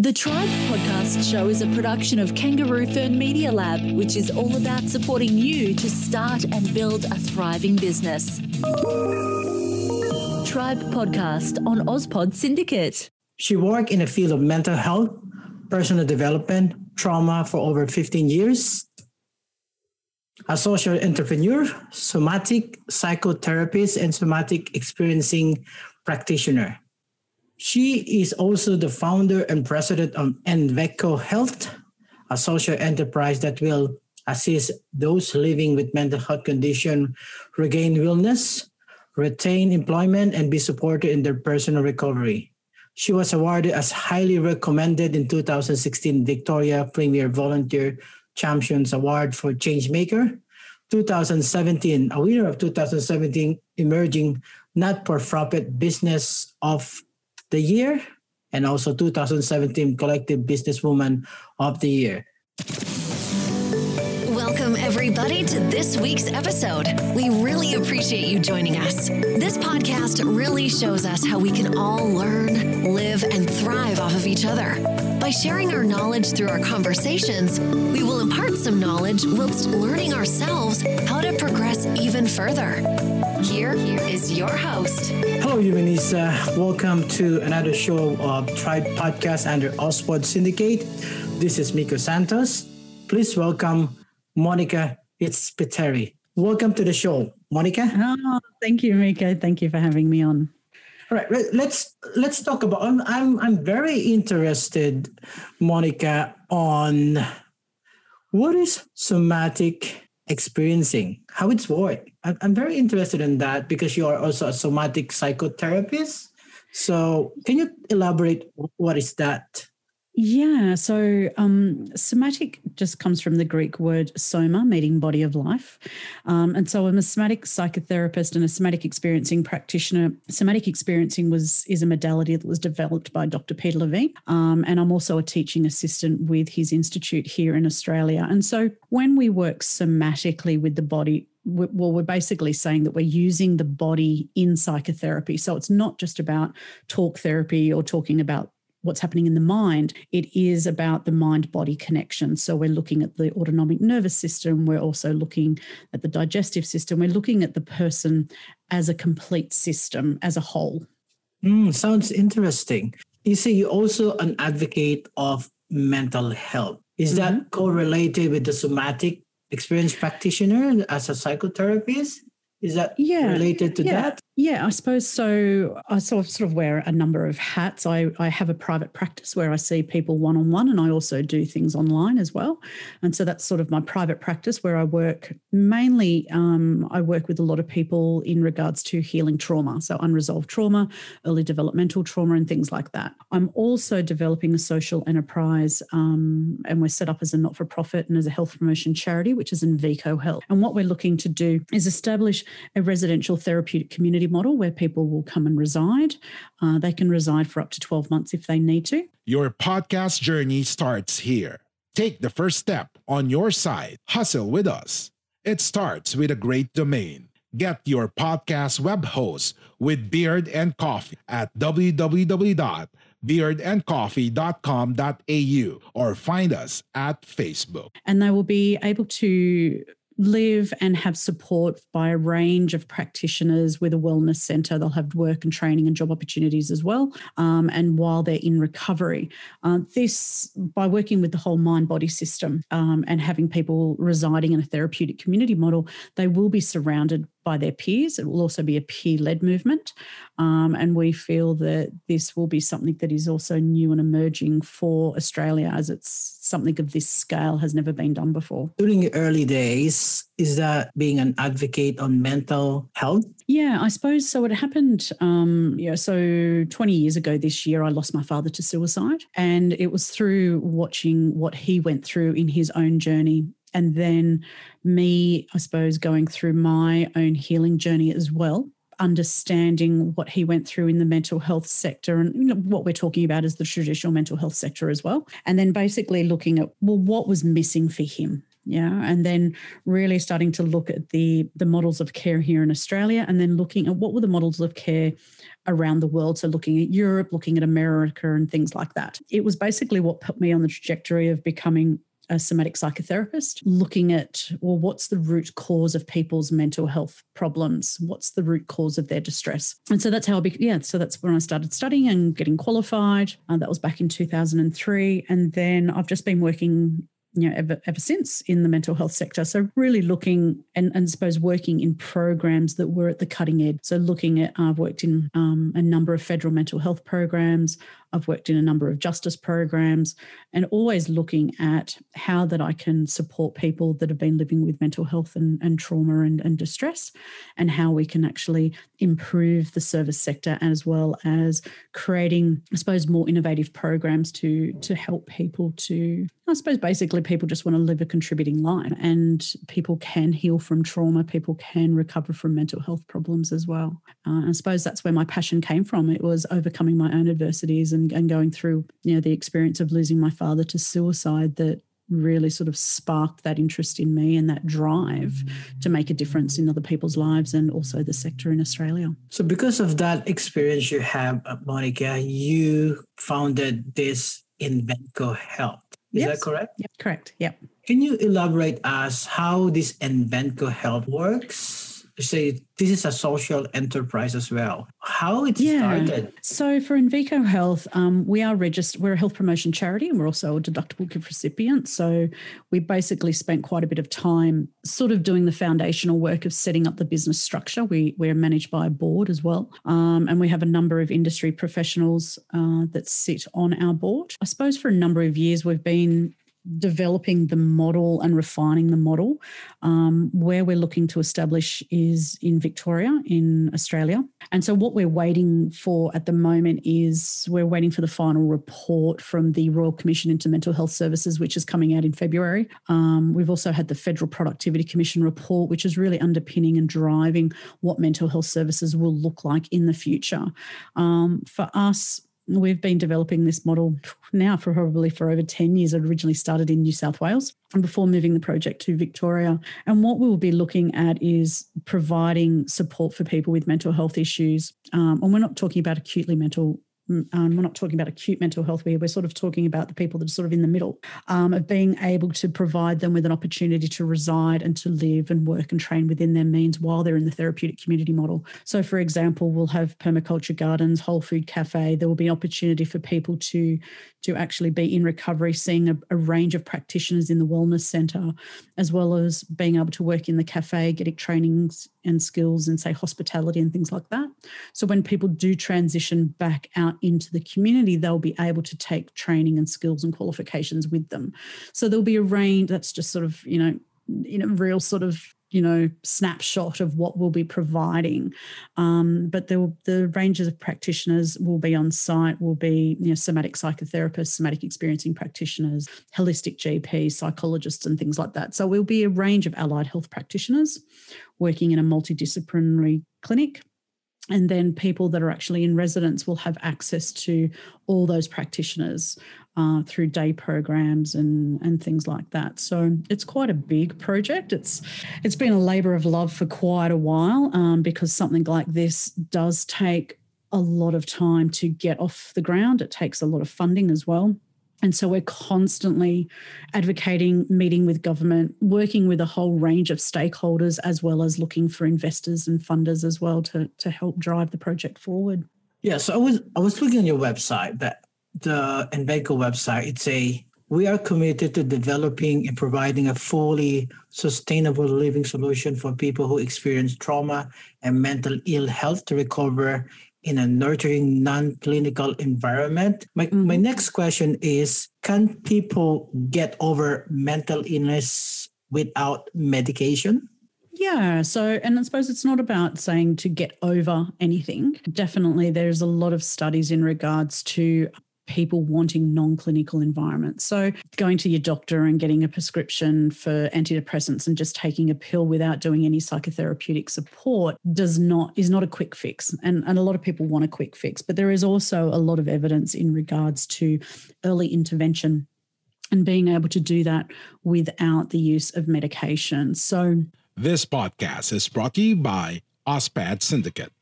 The Tribe Podcast Show is a production of Kangaroo Fern Media Lab, which is all about supporting you to start and build a thriving business. Tribe Podcast on Ozpod Syndicate. She worked in the field of mental health, personal development, trauma for over 15 years. A social entrepreneur, somatic psychotherapist, and somatic experiencing practitioner. She is also the founder and president of Enveco Health, a social enterprise that will assist those living with mental health condition regain wellness, retain employment, and be supported in their personal recovery. She was awarded as highly recommended in 2016 Victoria Premier Volunteer Champions Award for Changemaker. 2017, a winner of 2017 Emerging Not-for-Profit Business of the Year, and also 2017 Collective Businesswoman of the Year. Welcome, everybody, to this week's episode. We really appreciate you joining us. This podcast really shows us how we can all learn, live, and thrive off of each other. By sharing our knowledge through our conversations, we will impart some knowledge whilst learning ourselves how to progress even further. Here is your host. Hello, Yuvanisa. Welcome to another show of Tribe Podcast under Ozpod Syndicate. This is Miko Santos. Please welcome Monica Fitzpatrick. Welcome to the show, Monica. Oh, thank you, Miko. Thank you for having me on. All right, let's let's talk about. I'm I'm, I'm very interested, Monica, on what is somatic experiencing, how it's work. I'm, I'm very interested in that because you are also a somatic psychotherapist. So, can you elaborate what is that? Yeah, so um, somatic just comes from the Greek word soma, meaning body of life. Um, and so I'm a somatic psychotherapist and a somatic experiencing practitioner. Somatic experiencing was is a modality that was developed by Dr. Peter Levine. Um, and I'm also a teaching assistant with his institute here in Australia. And so when we work somatically with the body, well, we're basically saying that we're using the body in psychotherapy. So it's not just about talk therapy or talking about what's happening in the mind. It is about the mind body connection. So we're looking at the autonomic nervous system. We're also looking at the digestive system. We're looking at the person as a complete system, as a whole. Mm, sounds interesting. You see, you're also an advocate of mental health. Is mm-hmm. that correlated with the somatic experience practitioner as a psychotherapist? Is that yeah, related to yeah. that? Yeah, I suppose so. I sort of, sort of wear a number of hats. I, I have a private practice where I see people one on one, and I also do things online as well. And so that's sort of my private practice where I work mainly. Um, I work with a lot of people in regards to healing trauma, so unresolved trauma, early developmental trauma, and things like that. I'm also developing a social enterprise, um, and we're set up as a not for profit and as a health promotion charity, which is Enveco Health. And what we're looking to do is establish a residential therapeutic community model where people will come and reside. Uh, they can reside for up to 12 months if they need to. Your podcast journey starts here. Take the first step on your side. Hustle with us. It starts with a great domain. Get your podcast web host with Beard and Coffee at www.beardandcoffee.com.au or find us at Facebook. And they will be able to live and have support by a range of practitioners with a wellness centre. They'll have work and training and job opportunities as well. Um, and while they're in recovery, uh, this by working with the whole mind body system um, and having people residing in a therapeutic community model, they will be surrounded by their peers. It will also be a peer led movement. Um, and we feel that this will be something that is also new and emerging for Australia as it's something of this scale has never been done before. During the early days, is that being an advocate on mental health? Yeah, I suppose so. It happened, um, yeah. So 20 years ago this year, I lost my father to suicide. And it was through watching what he went through in his own journey and then me, I suppose, going through my own healing journey as well understanding what he went through in the mental health sector and what we're talking about is the traditional mental health sector as well. And then basically looking at well what was missing for him? Yeah. And then really starting to look at the the models of care here in australia and then looking at what were the models of care around the world. So looking at europe looking at america and things like that. It was basically what put me on the trajectory of becoming a somatic psychotherapist, looking at, well, what's the root cause of people's mental health problems? What's the root cause of their distress? And so that's how I, be, yeah, so that's when I started studying and getting qualified. Uh, that was back in 2003. And then I've just been working you know ever ever since in the mental health sector. So really looking and, and I suppose working in programs that were at the cutting edge. So looking at i've worked in um, a number of federal mental health programs. I've worked in a number of justice programs and always looking at how that I can support people that have been living with mental health and, and trauma and, and distress and how we can actually improve the service sector as well as creating, I suppose, more innovative programs to, to help people to, I suppose, basically people just want to live a contributing life and people can heal from trauma, people can recover from mental health problems as well. Uh, I suppose that's where my passion came from. It was overcoming my own adversities and, and going through you know the experience of losing my father to suicide that really sort of sparked that interest in me and that drive to make a difference in other people's lives and also the sector in Australia. So, because of that experience you have, uh, Monica, you founded this Invenco Health. Is yes. that correct? Yep, correct. Yep. Can you elaborate us how this Invenco Health works? Say this is a social enterprise as well. How it yeah. started? So for Invenco Health, um, we are registered. We're a health promotion charity, and we're also a deductible gift recipient. So we basically spent quite a bit of time, sort of doing the foundational work of setting up the business structure. We we're managed by a board as well, um, and we have a number of industry professionals uh, that sit on our board. I suppose for a number of years we've been developing the model and refining the model. Um, where we're looking to establish is in Victoria, in Australia. And so, what we're waiting for at the moment is we're waiting for the final report from the Royal Commission into Mental Health Services, which is coming out in February. Um, we've also had the Federal Productivity Commission report, which is really underpinning and driving what mental health services will look like in the future. Um, for us, We've been developing this model now for probably for over 10 years. It originally started in New South Wales and before moving the project to Victoria. And what we'll be looking at is providing support for people with mental health issues. Um, and we're not talking about acutely mental um, we're not talking about acute mental health here. We're sort of talking about the people that are sort of in the middle um, of being able to provide them with an opportunity to reside and to live and work and train within their means while they're in the therapeutic community model. So, for example, we'll have permaculture gardens, whole food cafe. There will be an opportunity for people to to actually be in recovery, seeing a, a range of practitioners in the wellness centre, as well as being able to work in the cafe, getting trainings and skills and say hospitality and things like that. So when people do transition back out into the community, they'll be able to take training and skills and qualifications with them. So there'll be a range that's just sort of, you know, in a real sort of you know snapshot of what we'll be providing. Um, but the, the ranges of practitioners will be on site will be you know somatic psychotherapists somatic experiencing practitioners holistic gps psychologists and things like that. So we'll be a range of allied health practitioners working in a multidisciplinary clinic. And then people that are actually in residence will have access to all those practitioners uh, through day programs and and things like that. So it's quite a big project. It's it's been a labour of love for quite a while um, because something like this does take a lot of time to get off the ground. It takes a lot of funding as well. And so we're constantly advocating, meeting with government, working with a whole range of stakeholders, as well as looking for investors and funders as well to, to help drive the project forward. Yeah, so I was I was looking on your website that the Invenco website, it's a we are committed to developing and providing a fully sustainable living solution for people who experience trauma and mental ill health to recover in a nurturing non-clinical environment. My, mm-hmm. my next question is can people get over mental illness without medication? Yeah. So, and I suppose it's not about saying to get over anything. Definitely, there's a lot of studies in regards to people wanting non clinical environments. So, going to your doctor and getting a prescription for antidepressants and just taking a pill without doing any psychotherapeutic support does not is not a quick fix. And, and a lot of people want a quick fix, but there is also a lot of evidence in regards to early intervention and being able to do that without the use of medication. So, this podcast is brought to you by Ozpod Syndicate,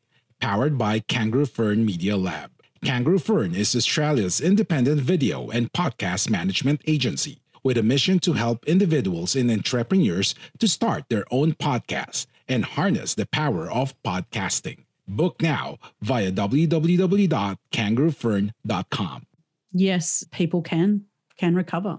powered by Kangaroo Fern Media Lab. Kangaroo Fern is Australia's independent video and podcast management agency with a mission to help individuals and entrepreneurs to start their own podcasts and harness the power of podcasting. Book now via www.kangaroofern.com. Yes, people can can recover.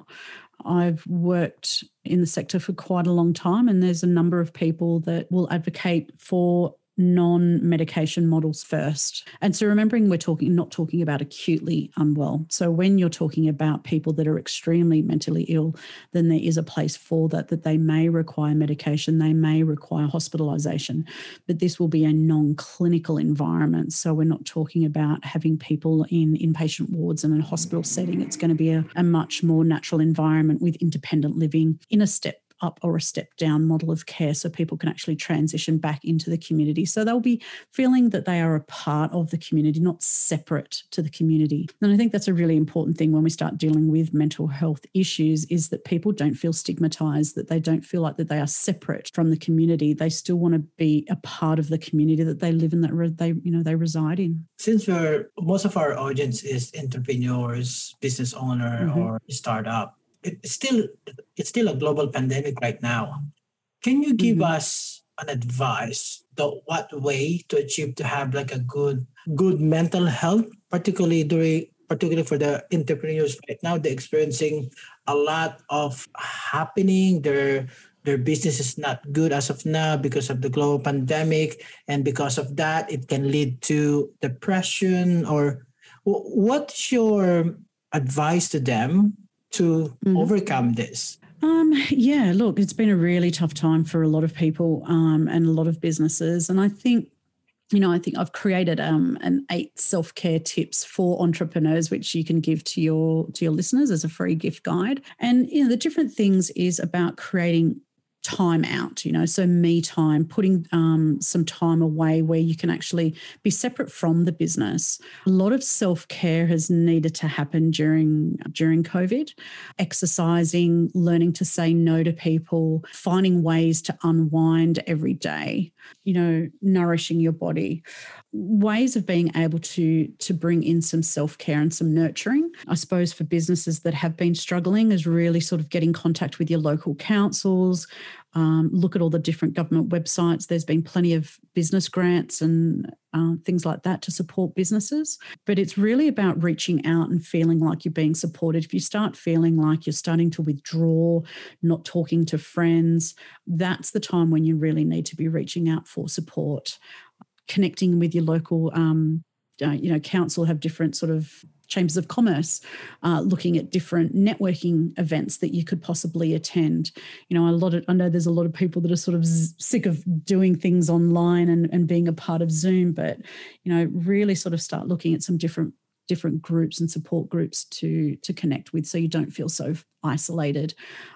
I've worked in the sector for quite a long time, and there's a number of people that will advocate for non medication models first. And so remembering we're talking not talking about acutely unwell. So when you're talking about people that are extremely mentally ill, then there is a place for that that they may require medication, they may require hospitalization, but this will be a non-clinical environment. So we're not talking about having people in inpatient wards and in a hospital setting. It's going to be a, a much more natural environment with independent living in a step up or a step down model of care so people can actually transition back into the community. So they'll be feeling that they are a part of the community, not separate to the community. And I think that's a really important thing when we start dealing with mental health issues is that people don't feel stigmatized, that they don't feel like that they are separate from the community. They still want to be a part of the community that they live in, that they, you know, they reside in. Since we're most of our audience is entrepreneurs, business owner mm-hmm. or startup, it's still it's still a global pandemic right now. Can you give mm-hmm. us an advice the what way to achieve to have like a good good mental health, particularly during particularly for the entrepreneurs right now, they're experiencing a lot of happening. Their their business is not good as of now because of the global pandemic, and because of that, it can lead to depression. Or what's your advice to them to mm-hmm. overcome this? Um, yeah, look, it's been a really tough time for a lot of people um, and a lot of businesses. And I think you know, I think I've created um, an eight self care tips for entrepreneurs, which you can give to your to your listeners as a free gift guide. And you know, the different things is about creating time out, you know, so me time, putting um, some time away where you can actually be separate from the business. A lot of self care has needed to happen during during COVID. Exercising, learning to say no to people, finding ways to unwind every day. You know, nourishing your body ways of being able to to bring in some self-care and some nurturing. I suppose for businesses that have been struggling is really sort of getting contact with your local councils um, look at all the different government websites. There's been plenty of business grants and uh, things like that to support businesses. But it's really about reaching out and feeling like you're being supported. If you start feeling like you're starting to withdraw not talking to friends that's the time when you really need to be reaching out for support connecting with your local, um, uh, you know, council have different sort of chambers of commerce, uh, looking at different networking events that you could possibly attend. You know, a lot of I know there's a lot of people that are sort of z- sick of doing things online and, and being a part of Zoom, but you know, really sort of start looking at some different different groups and support groups to to connect with so you don't feel so isolated.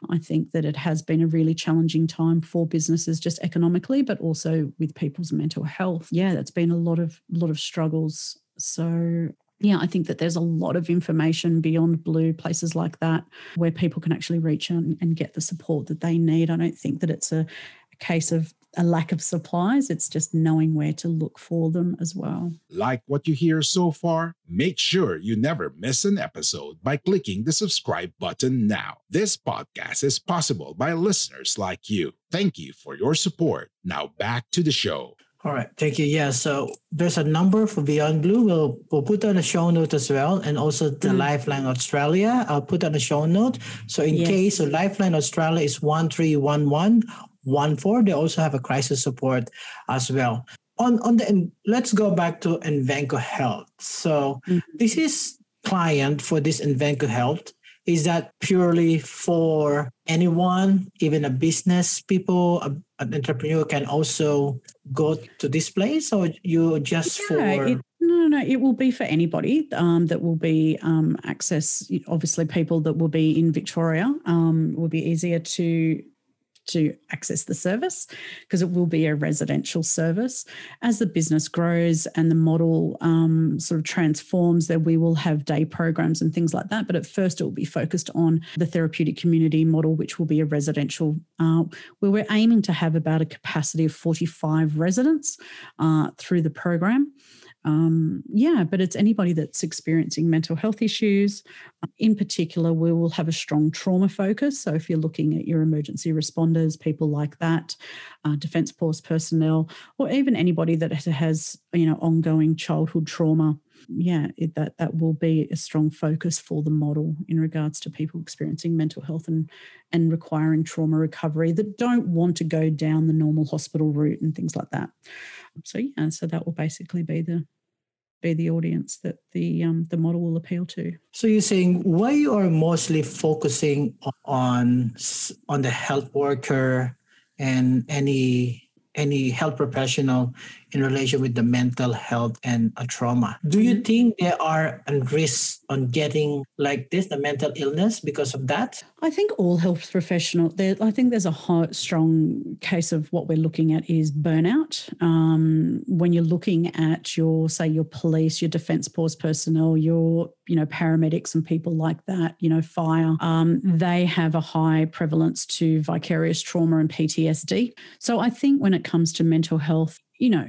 I think that it has been a really challenging time for businesses just economically but also with people's mental health. Yeah that's been a lot of lot of struggles. So yeah, I think that there's a lot of information beyond blue, places like that, where people can actually reach out and get the support that they need. I don't think that it's a, a case of a lack of supplies. It's just knowing where to look for them as well. Like what you hear so far? Make sure you never miss an episode by clicking the subscribe button now. This podcast is possible by listeners like you. Thank you for your support. Now back to the show. All right, thank you. Yeah, so there's a number for Beyond Blue. We'll we'll put on a show note as well, and also the mm. Lifeline Australia. I'll put on a show note. So in yes. case so Lifeline Australia is one three one one one four. They also have a crisis support as well. On on the let's go back to Invenco Health. So mm. this is client for this Invenco Health is that purely for anyone even a business people a, an entrepreneur can also go to this place or you just yeah, for it, no no it will be for anybody um, that will be um, access obviously people that will be in victoria um, will be easier to to access the service because it will be a residential service. As the business grows and the model um, sort of transforms, that we will have day programs and things like that. But at first, it will be focused on the therapeutic community model, which will be a residential, uh, where we're aiming to have about a capacity of 45 residents uh, through the program um, yeah, but it's anybody that's experiencing mental health issues. In particular, we will have a strong trauma focus. So if you're looking at your emergency responders, people like that, uh, defence force personnel, or even anybody that has you know ongoing childhood trauma, yeah, it, that that will be a strong focus for the model in regards to people experiencing mental health and and requiring trauma recovery that don't want to go down the normal hospital route and things like that. So yeah, so that will basically be the be the audience that the um, the model will appeal to. So you're saying why you are mostly focusing on on the health worker and any any health professional in relation with the mental health and a trauma. Do you mm-hmm. think there are risks on getting like this, the mental illness, because of that? I think all health professional. There, I think there's a strong case of what we're looking at is burnout. Um, when you're looking at your, say, your police, your defence force personnel, your, you know, paramedics and people like that, you know, fire, um, they have a high prevalence to vicarious trauma and PTSD. So I think when it comes to mental health, you know,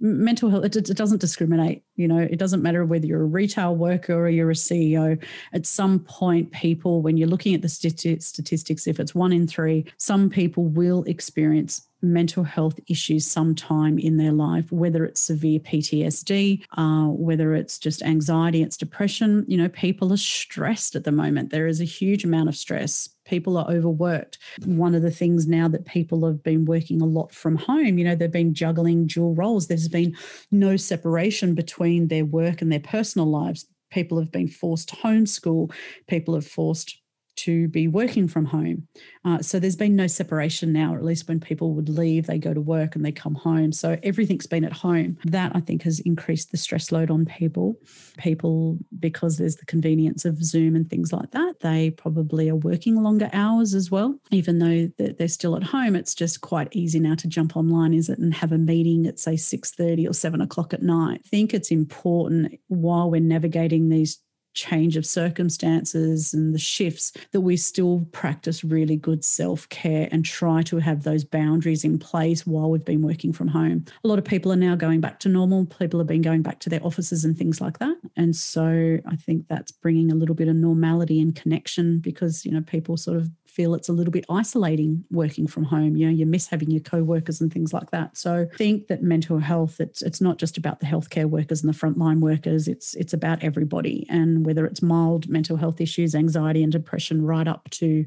mental health, it, it, doesn't discriminate. You know, it doesn't matter whether you're a retail worker or you're a CEO. At some point, people, when you're looking at the statistics, if it's one in three, some people will experience mental health issues sometime in their life, whether it's severe PTSD, uh, whether it's just anxiety, it's depression. You know, people are stressed at the moment. There is a huge amount of stress. People are overworked. One of the things now that people have been working a lot from home, you know, they've been juggling dual roles. There's been no separation between their work and their personal lives. People have been forced homeschool. People have forced to be working from home. Uh, so there's been no separation now, or at least when people would leave, they go to work and they come home. So everything's been at home. That I think has increased the stress load on people. People, because there's the convenience of Zoom and things like that, they probably are working longer hours as well. Even though they're still at home, it's just quite easy now to jump online, is it, and have a meeting at say 6:30 or 7 o'clock at night. I think it's important while we're navigating these change of circumstances and the shifts that we still practice really good self care and try to have those boundaries in place while we've been working from home. A lot of people are now going back to normal. People have been going back to their offices and things like that. And so I think that's bringing a little bit of normality and connection because, you know, people sort of feel it's a little bit isolating working from home. You know, you miss having your co-workers and things like that. So think that mental health, it's it's not just about the healthcare workers and the frontline workers. It's it's about everybody. And whether it's mild mental health issues, anxiety and depression, right up to,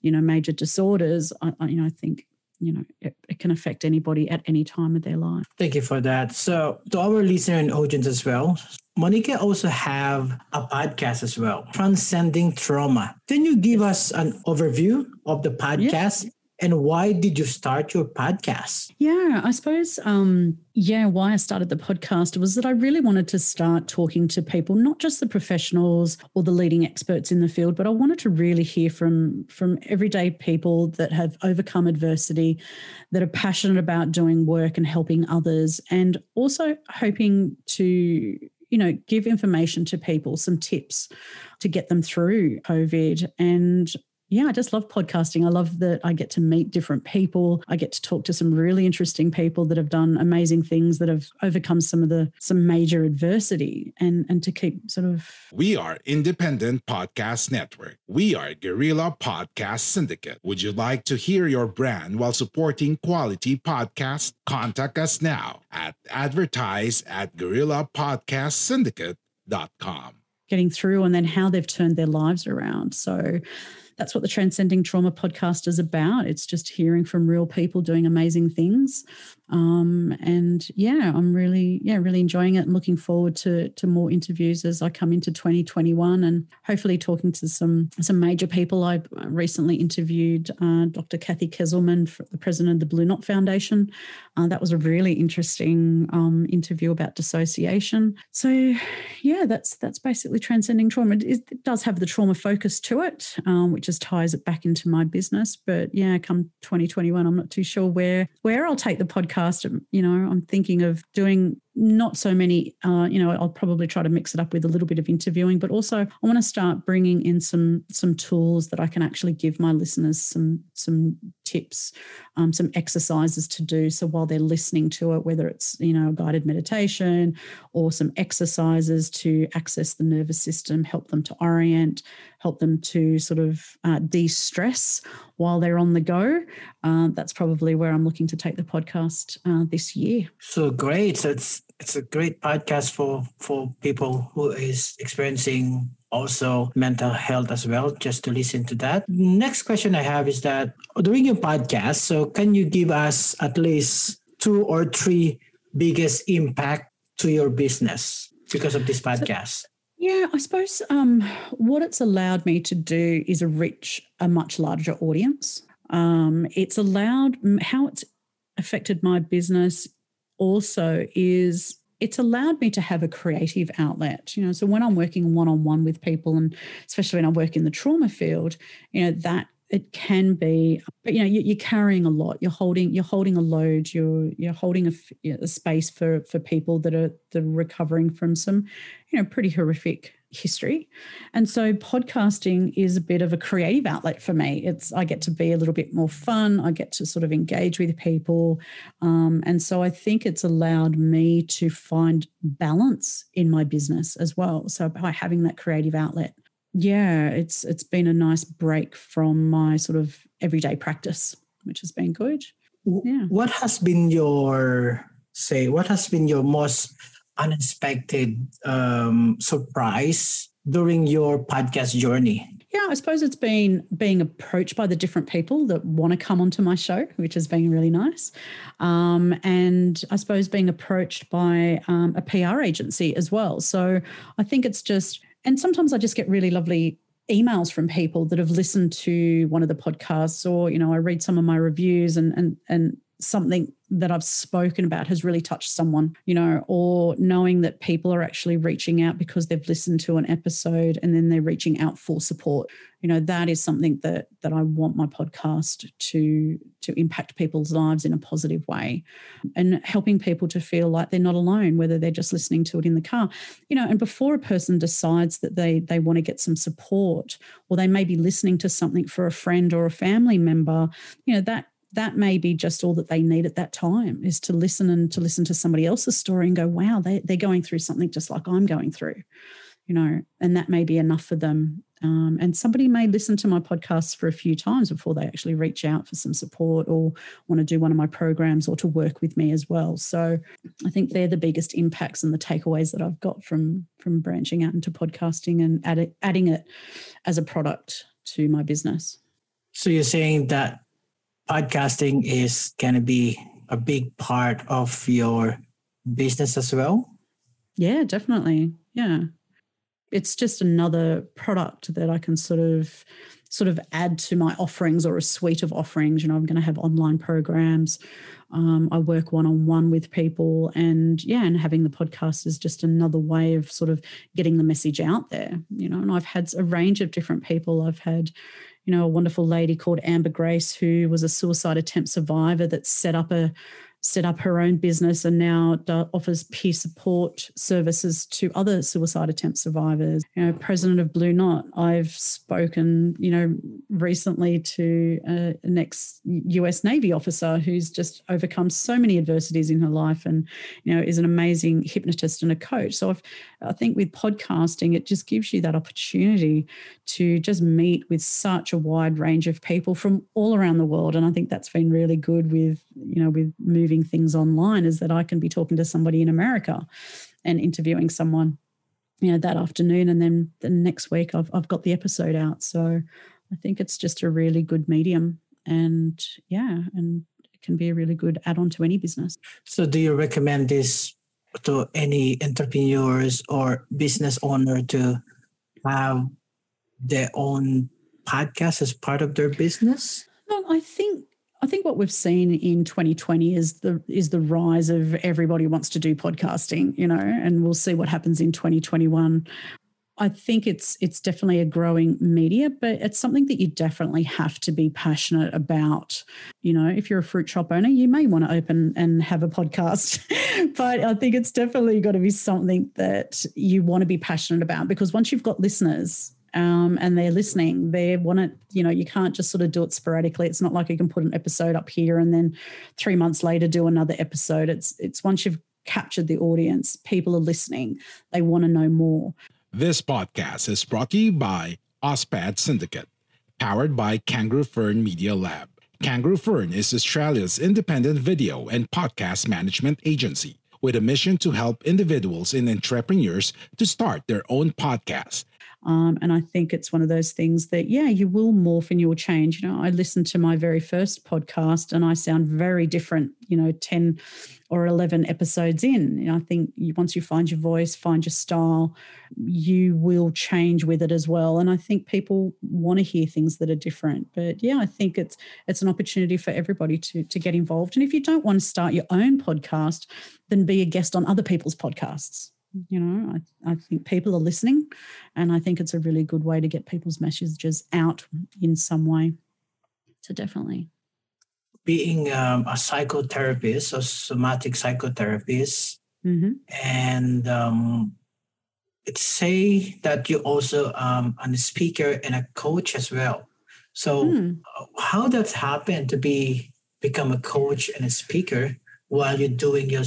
you know, major disorders, I, I you know, I think you know it, it, can affect anybody at any time of their life thank you for that so to our listener and audience as well Monica also have a podcast as well, Transcending Trauma. Can you give us an overview of the podcast? Yeah. And why did you start your podcast? Yeah, I suppose, um, yeah, why I started the podcast was that I really wanted to start talking to people, not just the professionals or the leading experts in the field, but I wanted to really hear from from everyday people that have overcome adversity, that are passionate about doing work and helping others, and also hoping to you know, give information to people, some tips to get them through COVID. And yeah, I just love podcasting. I love that I get to meet different people. I get to talk to some really interesting people that have done amazing things that have overcome some of the some major adversity and and to keep sort of We are Independent Podcast Network. We are Guerrilla Podcast Syndicate. Would you like to hear your brand while supporting quality podcasts? Contact us now at advertise at guerrillapodcastsyndicate.com. getting through and then how they've turned their lives around. So that's what the Transcending Trauma podcast is about. It's just hearing from real people doing amazing things. Um, and yeah, I'm really, yeah, really enjoying it and looking forward to to more interviews as I come into 2021 and hopefully talking to some some major people. I recently interviewed uh, Dr. Cathy Kezelman, the president of the Blue Knot Foundation. Uh, that was a really interesting um, interview about dissociation. So yeah, that's that's basically transcending trauma. It, is, it does have the trauma focus to it, um, which just ties it back into my business. But yeah, come 2021, I'm not too sure where where I'll take the podcast. Um, you know, I'm thinking of doing not so many uh, you know i'll probably try to mix it up with a little bit of interviewing but also i want to start bringing in some some tools that i can actually give my listeners some some tips um, some exercises to do so while they're listening to it whether it's you know guided meditation or some exercises to access the nervous system help them to orient help them to sort of uh, de-stress while they're on the go uh, that's probably where i'm looking to take the podcast uh, this year So great. It's it's a great podcast for for people who is experiencing also mental health as well just to listen to that next question i have is that during your podcast so can you give us at least two or three biggest impact to your business because of this podcast Yeah, I suppose um, what it's allowed me to do is reach a much larger audience. Um, it's allowed how it's affected my business also is it's allowed me to have a creative outlet. You know so when i'm working one-on-one with people and especially when i work in the trauma field you know that it can be but you know you're carrying a lot. You're holding you're holding a load. You're you're holding a, a space for for people that are that are recovering from some you know pretty horrific history. And so podcasting is a bit of a creative outlet for me. It's i get to be a little bit more fun. I get to sort of engage with people. Um, and so i think it's allowed me to find balance in my business as well. So by having that creative outlet yeah it's it's been a nice break from my sort of everyday practice which has been good. Yeah. what has been your say what has been your most unexpected um, surprise during your podcast journey? Yeah i suppose it's been being approached by the different people that want to come onto my show which has been really nice. Um, and i suppose being approached by um, a pr agency as well. So i think it's just and sometimes i just get really lovely emails from people that have listened to one of the podcasts or you know i read some of my reviews and and and something that I've spoken about has really touched someone, you know, or knowing that people are actually reaching out because they've listened to an episode and then they're reaching out for support. You know, that is something that that I want my podcast to to impact people's lives in a positive way and helping people to feel like they're not alone whether they're just listening to it in the car. You know, and before a person decides that they they want to get some support or they may be listening to something for a friend or a family member, you know, that that may be just all that they need at that time is to listen and to listen to somebody else's story and go, wow, they, they're going through something just like I'm going through, you know, and that may be enough for them. Um, and somebody may listen to my podcasts for a few times before they actually reach out for some support or want to do one of my programs or to work with me as well. So I think they're the biggest impacts and the takeaways that I've got from from branching out into podcasting and add, adding it as a product to my business. So you're saying that podcasting is going to be a big part of your business as well? Yeah, definitely. Yeah. It's just another product that I can sort of sort of add to my offerings or a suite of offerings. You know, I'm going to have online programs. Um, I work one on one with people, and yeah, and having the podcast is just another way of sort of getting the message out there. You know, and I've had a range of different people. I've had, you know, a wonderful lady called Amber Grace who was a suicide attempt survivor that set up a set up her own business and now offers peer support services to other suicide attempt survivors. You know, president of Blue Knot. I've spoken, you know, recently to a, an ex US Navy officer who's just overcome so many adversities in her life and, you know, is an amazing hypnotist and a coach. So I've, I think with podcasting, it just gives you that opportunity to just meet with such a wide range of people from all around the world. And I think that's been really good with, you know, with moving things online is that I can be talking to somebody in America and interviewing someone, you know, that afternoon. And then the next week I've, I've got the episode out. So I think it's just a really good medium. And yeah, and it can be a really good add on to any business. So do you recommend this to any entrepreneurs or business owner to have their own podcast as part of their business? Well, I think I think what we've seen in 2020 is the is the rise of everybody wants to do podcasting, you know, and we'll see what happens in 2021. I think it's it's definitely a growing media, but it's something that you definitely have to be passionate about. You know, if you're a fruit shop owner, you may want to open and have a podcast, but I think it's definitely got to be something that you want to be passionate about because once you've got listeners, um, and they're listening. They want to, you know, you can't just sort of do it sporadically. It's not like you can put an episode up here and then three months later do another episode. It's it's once you've captured the audience, people are listening. They want to know more. This podcast is brought to you by Ozpod Syndicate, powered by Kangaroo Fern Media Lab. Kangaroo Fern is Australia's independent video and podcast management agency with a mission to help individuals and entrepreneurs to start their own podcast um, and I think it's one of those things that, yeah, you will morph and you will change. You know, I listened to my very first podcast and I sound very different, you know, 10 or 11 episodes in. Know, I think once you find your voice, find your style, you will change with it as well. And I think people want to hear things that are different. But yeah, I think it's it's an opportunity for everybody to to get involved. And if you don't want to start your own podcast, then be a guest on other people's podcasts you know I, I think people are listening and i think it's a really good way to get people's messages out in some way so definitely being um, a psychotherapist a somatic psychotherapist mm-hmm. and um, it's say that you also um, a speaker and a coach as well so mm. how does happen to be become a coach and a speaker while you're doing your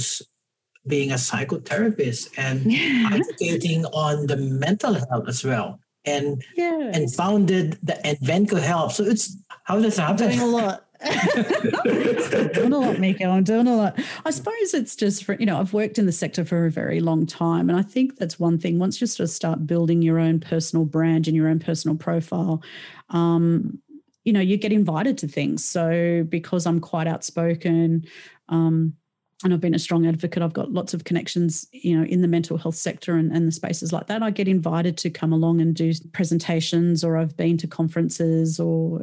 being a psychotherapist and educating on the mental health as well and yeah. and founded the Advenco Help. So it's how does that happen? Doing a lot. Doing a lot, Miko. I'm doing a lot. I suppose it's just for, you know, I've worked in the sector for a very long time. And I think that's one thing. Once you sort of start building your own personal brand and your own personal profile, um, you know, you get invited to things. So because I'm quite outspoken, um, and I've been a strong advocate. I've got lots of connections, you know, in the mental health sector and, and the spaces like that. I get invited to come along and do presentations, or I've been to conferences, or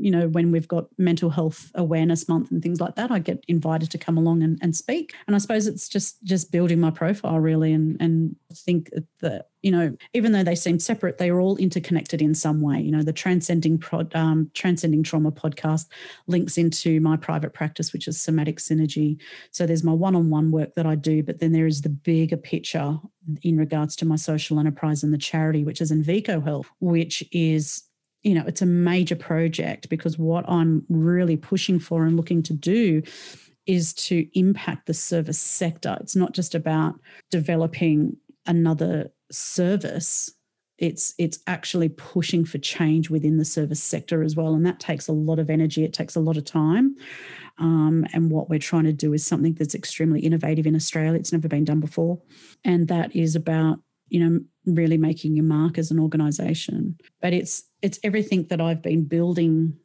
you know, when we've got mental health awareness month and things like that, I get invited to come along and, and speak. And I suppose it's just just building my profile really and and think that, you know, even though they seem separate, they are all interconnected in some way. You know, the transcending prod, um, transcending trauma podcast links into my private practice, which is somatic synergy. So there's my one-on-one work that I do, but then there is the bigger picture in regards to my social enterprise and the charity, which is Envico Health, which is you know, it's a major project because what I'm really pushing for and looking to do is to impact the service sector. It's not just about developing another service. It's it's actually pushing for change within the service sector as well, and that takes a lot of energy. It takes a lot of time, um, and what we're trying to do is something that's extremely innovative in Australia. It's never been done before, and that is about you know really making your mark as an organization but it's it's everything that i've been building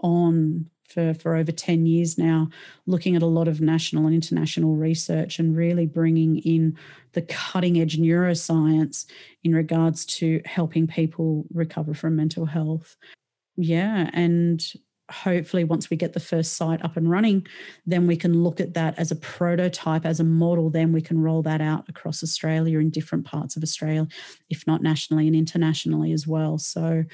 on for for over 10 years now looking at a lot of national and international research and really bringing in the cutting edge neuroscience in regards to helping people recover from mental health. Yeah and hopefully once we get the first site up and running then we can look at that as a prototype as a model then we can roll that out across australia in different parts of australia if not nationally and internationally as well so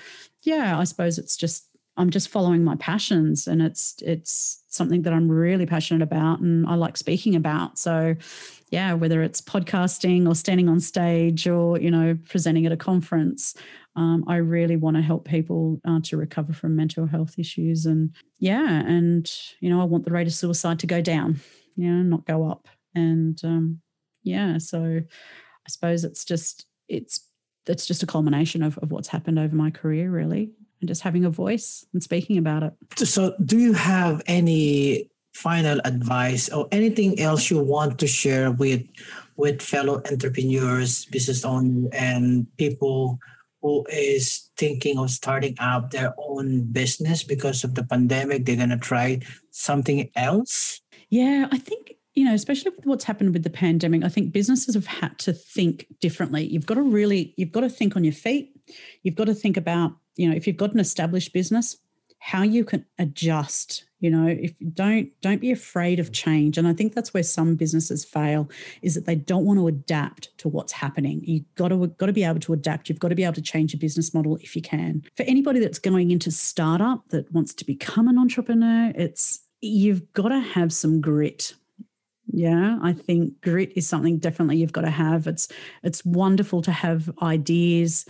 yeah i suppose it's just I'm just following my passions and it's it's something that I'm really passionate about and I like speaking about. So yeah, whether it's podcasting or standing on stage or, you know, presenting at a conference, um, I really want to help people uh, to recover from mental health issues. And yeah, and, you know, I want the rate of suicide to go down, you know, not go up. And um, yeah, so I suppose it's just, it's, it's just a culmination of, of what's happened over my career, really and just having a voice and speaking about it. So, do you have any final advice or anything else you want to share with with fellow entrepreneurs, business owners, and people who is thinking of starting up their own business because of the pandemic? They're gonna try something else. Yeah, I think you know, especially with what's happened with the pandemic, I think businesses have had to think differently. You've got to really, you've got to think on your feet. You've got to think about you know if you've got an established business how you can adjust you know if don't don't be afraid of change. And i think that's where some businesses fail is that they don't want to adapt to what's happening. You've got to got to be able to adapt. You've got to be able to change your business model if you can. For anybody that's going into startup that wants to become an entrepreneur it's you've got to have some grit. Yeah i think grit is something definitely you've got to have. It's it's wonderful to have ideas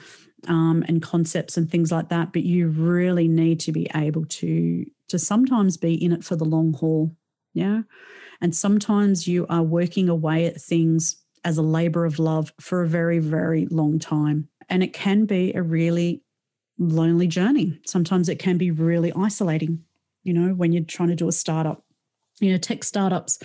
um, and concepts and things like that. But you really need to be able to to sometimes be in it for the long haul. Yeah. And sometimes you are working away at things as a labor of love for a very, very long time. And it can be a really lonely journey. Sometimes it can be really isolating, you know, when you're trying to do a startup you know tech startups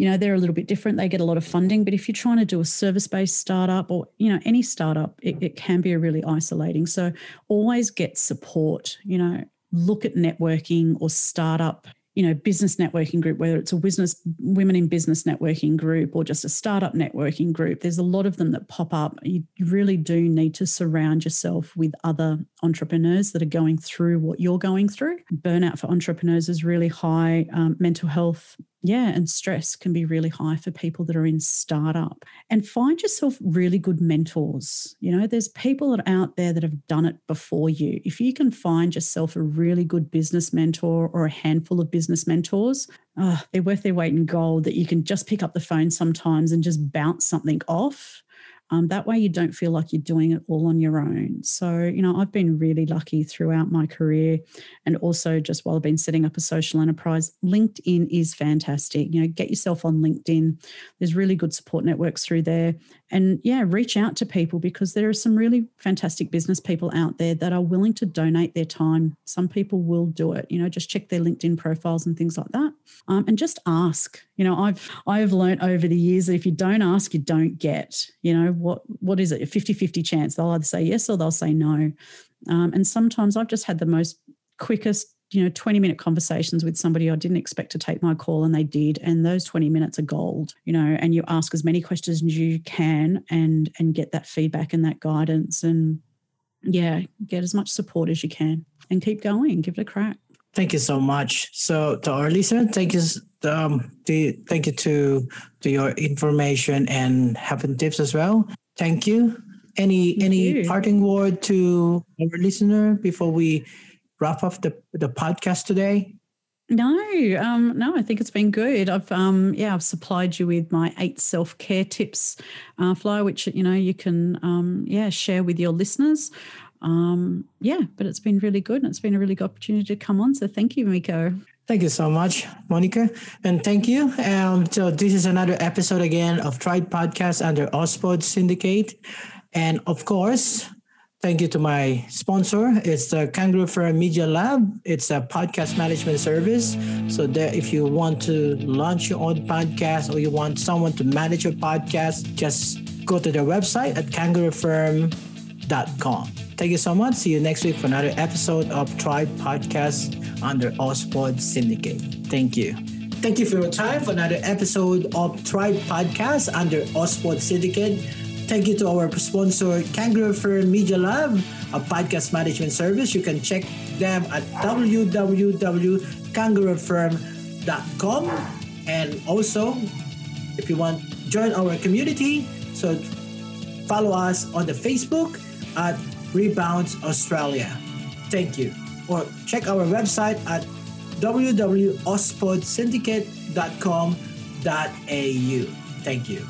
you know they're a little bit different they get a lot of funding but if you're trying to do a service based startup or you know any startup it, it can be a really isolating. So always get support you know look at networking or startup you know business networking group whether it's a business women in business networking group or just a startup networking group. There's a lot of them that pop up. You really do need to surround yourself with other entrepreneurs that are going through what you're going through. Burnout for entrepreneurs is really high. Um, mental health yeah, and stress can be really high for people that are in startup. And find yourself really good mentors. You know, there's people that out there that have done it before you. If you can find yourself a really good business mentor or a handful of business mentors, oh, they're worth their weight in gold that you can just pick up the phone sometimes and just bounce something off um, that way, you don't feel like you're doing it all on your own. So, you know, I've been really lucky throughout my career. And also, just while I've been setting up a social enterprise, LinkedIn is fantastic. You know, get yourself on LinkedIn. There's really good support networks through there. And yeah, reach out to people because there are some really fantastic business people out there that are willing to donate their time. Some people will do it. You know, just check their LinkedIn profiles and things like that. Um, and just ask. You know, I've I've learned over the years that if you don't ask, you don't get. You know, what what is it? A 50-50 chance. They'll either say yes or they'll say no. Um, and sometimes i've just had the most quickest you know 20 minute conversations with somebody i didn't expect to take my call and they did and those 20 minutes are gold you know and you ask as many questions as you can and and get that feedback and that guidance and yeah get as much support as you can and keep going give it a crack Thank you so much. So to our listeners, thank you, um, to, thank you to to your information and having tips as well. Thank you. Any thank any you. parting word to our listener before we wrap up the the podcast today? No, um, no, I think it's been good. I've um, yeah, I've supplied you with my eight self care tips uh, flyer, which you know you can um, yeah share with your listeners um, yeah, but it's been really good and it's been a really good opportunity to come on. So thank you, Miko. Thank you so much, Monica. And thank you. Um, so this is another episode again of Tribe Podcast under Ozpod Syndicate. And of course, thank you to my sponsor. It's the Kangaroo Firm Media Lab. It's a podcast management service. So that if you want to launch your own podcast or you want someone to manage your podcast, just go to their website at kangaroofirm.com. Thank you so much. See you next week for another episode of Tribe Podcast under Ozpod Syndicate. Thank you. Thank you for your time for another episode of Tribe Podcast under Ozpod Syndicate. Thank you to our sponsor, Kangaroo Firm Media Lab, a podcast management service. You can check them at www.kangaroofirm.com. And also, if you want join our community, so follow us on the Facebook at Rebounds Australia. Thank you. or check our website at www.ozpodsyndicate.com.au. Thank you.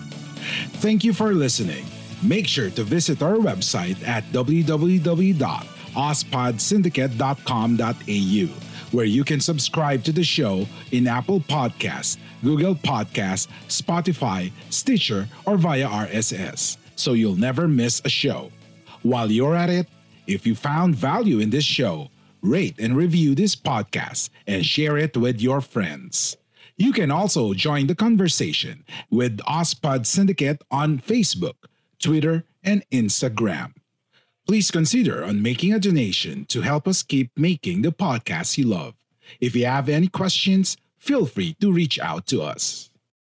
Thank you for listening. Make sure to visit our website at www.ozpodsyndicate.com.au where you can subscribe to the show in Apple Podcasts, Google Podcasts, Spotify, Stitcher, or via RSS, so you'll never miss a show. While you're at it, if you found value in this show, rate and review this podcast and share it with your friends. You can also join the conversation with Ozpod Syndicate on Facebook, Twitter, and Instagram. Please consider on making a donation to help us keep making the podcast you love. If you have any questions, feel free to reach out to us.